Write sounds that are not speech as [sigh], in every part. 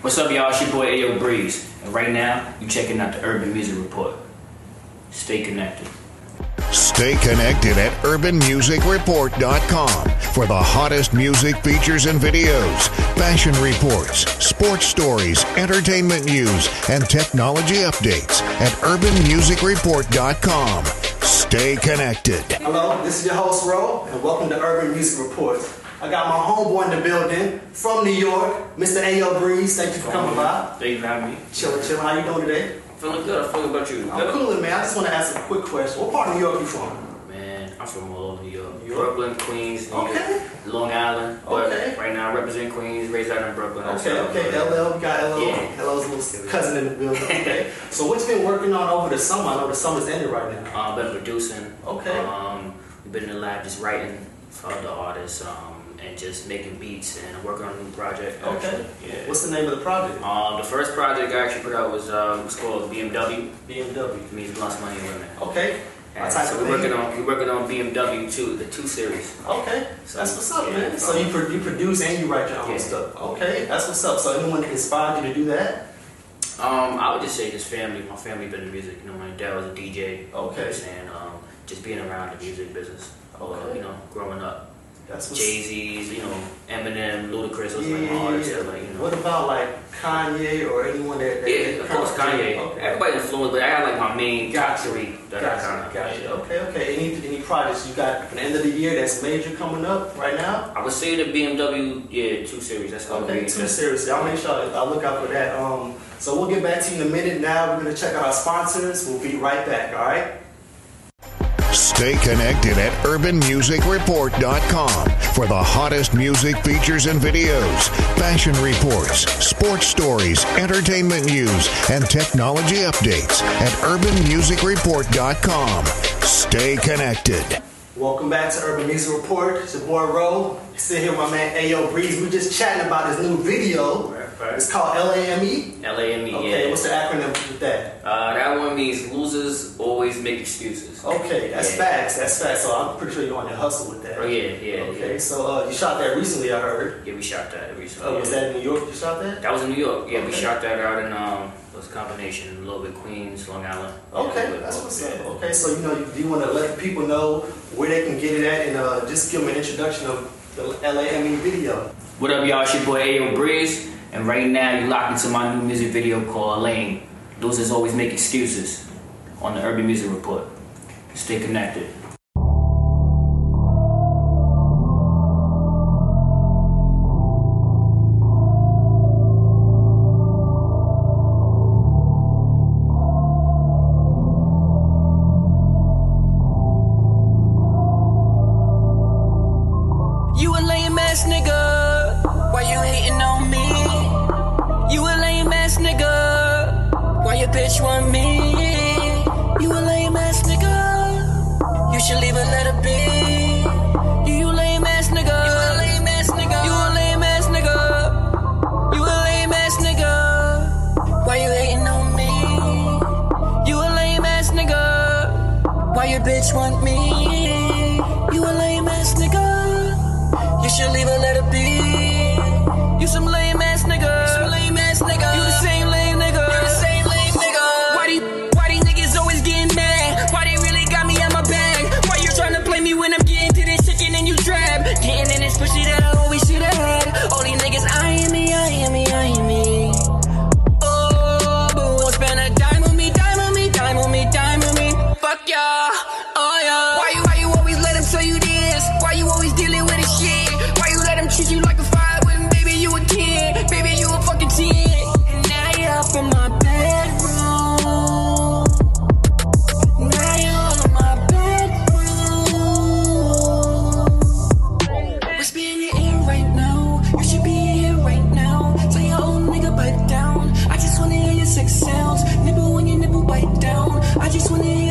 What's up, y'all? It's your boy Ayo Breeze, and right now you're checking out the Urban Music Report. Stay connected. Stay connected at urbanmusicreport.com for the hottest music features and videos, fashion reports, sports stories, entertainment news, and technology updates at urbanmusicreport.com. Stay connected. Hello, this is your host Ro, and welcome to Urban Music Report. I got my homeboy in the building from New York, Mr. Ayo Breeze. Thank you for coming by. Thank you for having me. Chillin', chillin'. How you doing today? Feeling good. I'm feeling about you. I'm coolin', man. I just want to ask a quick question. What part of New York you from? Man, I'm from all over New York. New York? Brooklyn, Queens, New Okay. York, Long Island. But Okay. right now I represent Queens, raised out in Brooklyn. Okay, okay. LL, we got LL. Yeah. LL's little cousin in the building. [laughs] Okay. so what you been working on over the summer? I know the summer's ended right now. Uh, been producing. Okay. Um, we've been in the lab just writing for other artists um, and just making beats and I'm working on a new project. Okay. Yeah. What's the name of the project? Um, the first project I actually put out was um, was called BMW. BMW. It means Blunts Money and Women. Okay. My And type so we're working on we're working on BMW two, the two series. Okay, So, that's what's up, yeah, man. So you, pro- you produce and you write your own Yeah. stuff. Okay, that's what's up. So anyone that inspired you to do that? Um, I would just say just family. My family been in music. You know, my dad was a DJ. Okay. And um, just being around the music business. Uh, Okay. you know, growing up. That's Jay Z's, you know, Eminem, Ludacris, those Yeah, like yeah, artists like you know. What about like Kanye or anyone that? that Yeah, of course, Kanye. Okay. Everybody influenced, but I got like my main Gotcha. three that I Gotcha, kind of. gotcha. Okay, okay. Any any projects you got for the end of the year that's major coming up right now? I would say the BMW, yeah, two series. That's gonna Okay, be too serious. Y'all make sure I'll look out for that. Um, so we'll get back to you in a minute. Now we're gonna check out our sponsors. We'll be right back. All right. Stay connected at urbanmusicreport.com for the hottest music features and videos, fashion reports, sports stories, entertainment news, and technology updates at urbanmusicreport.com. Stay connected. Welcome back to Urban Music Report. It's your boy Ro. Sit here with my man Ayo Breeze. We just chatting about his new video. Right. It's called LAME. LAME, Okay, yeah. what's the acronym for that? Uh, that one means losers always make excuses. Okay, that's Yeah. facts. That's facts. So I'm pretty sure you're on your hustle with that. Oh yeah, yeah, Okay, yeah. so uh, you shot that recently, I heard. Yeah, we shot that recently. Uh, was that in New York you shot that? That was in New York. Yeah, we shot that out in um, it was a combination, a little bit Queens, Long Island. Okay, that's what's up. Okay, so you know, do you want to let people know where they can get it at and uh, just give them an introduction of the LAME video? What up, y'all? It's your boy Ayo Breeze, and right now you're locked into my new music video called LAME. Losers always make excuses on the Urban Music Report. Stay connected. Bitch want me? You a lame ass nigga. You should leave a letter be. You lame ass nigga. You a lame ass nigga. You a lame ass nigga. You a lame ass nigga. Why you hating on me? You a lame ass nigga. Why your bitch want me? way down. I just wanna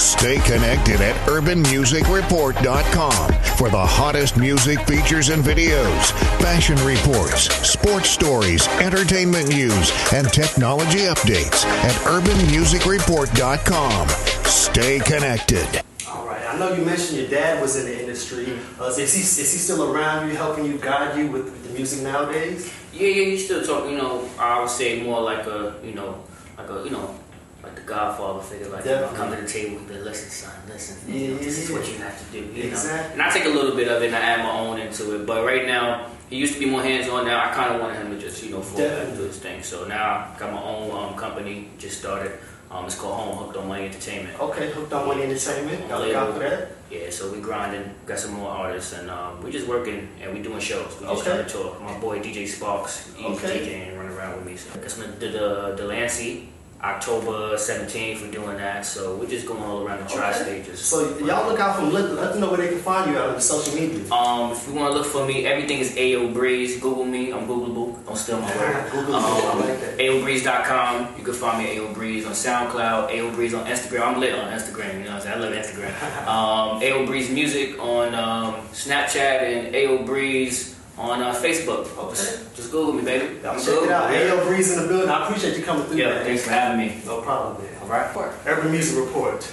Stay connected at urbanmusicreport.com for the hottest music features and videos, fashion reports, sports stories, entertainment news, and technology updates at urbanmusicreport.com. Stay connected. All right. I know you mentioned your dad was in the industry. Uh, is he is he still around you, helping you, guide you with, with the music nowadays? Yeah, yeah, you still talking, You know, I would say more like a, you know, like a, you know, like the Godfather figure. Like you know, come to the table, and say, listen, son, listen. Yeah, you know, this is what you have to do. You Exactly. know, and I take a little bit of it and I add my own into it. But right now, he used to be more hands on. Now I kind of wanted him to just, you know, fall back do his thing. So now I got my own um, company. Just started. Um, it's called Home Hooked on Money Entertainment. Okay, hooked on Money Entertainment. Look out for that. Yeah, so we grinding, got some more artists, and um, we just working and we doing shows. We just Okay. trying to tour. My boy DJ Sparks, he's Okay. DJing and running around with me. So got that's the the Delancey, October 17th. We're doing that. So we're just going all around the tri stages. So y'all look out for. Let, let them know where they can find you out on the social media. Um, if you want to look for me, everything is Ayo Breeze. Google me. I'm Googleable. Don't steal my word. [laughs] Google um, like. AyoBreeze.com. You can find me at Ayo Breeze on SoundCloud. Ayo Breeze on Instagram. I'm lit on Instagram. You know what I'm saying? I love Instagram. [laughs] Um, Ayo Breeze Music on um, Snapchat and Ayo Breeze on uh, Facebook. Okay. Just, Google me, baby. I'm Check good. it out. Ayo Breeze in the building. I appreciate you coming through, Yeah, man. thanks for having me. No problem, man. All right. Urban Music Report.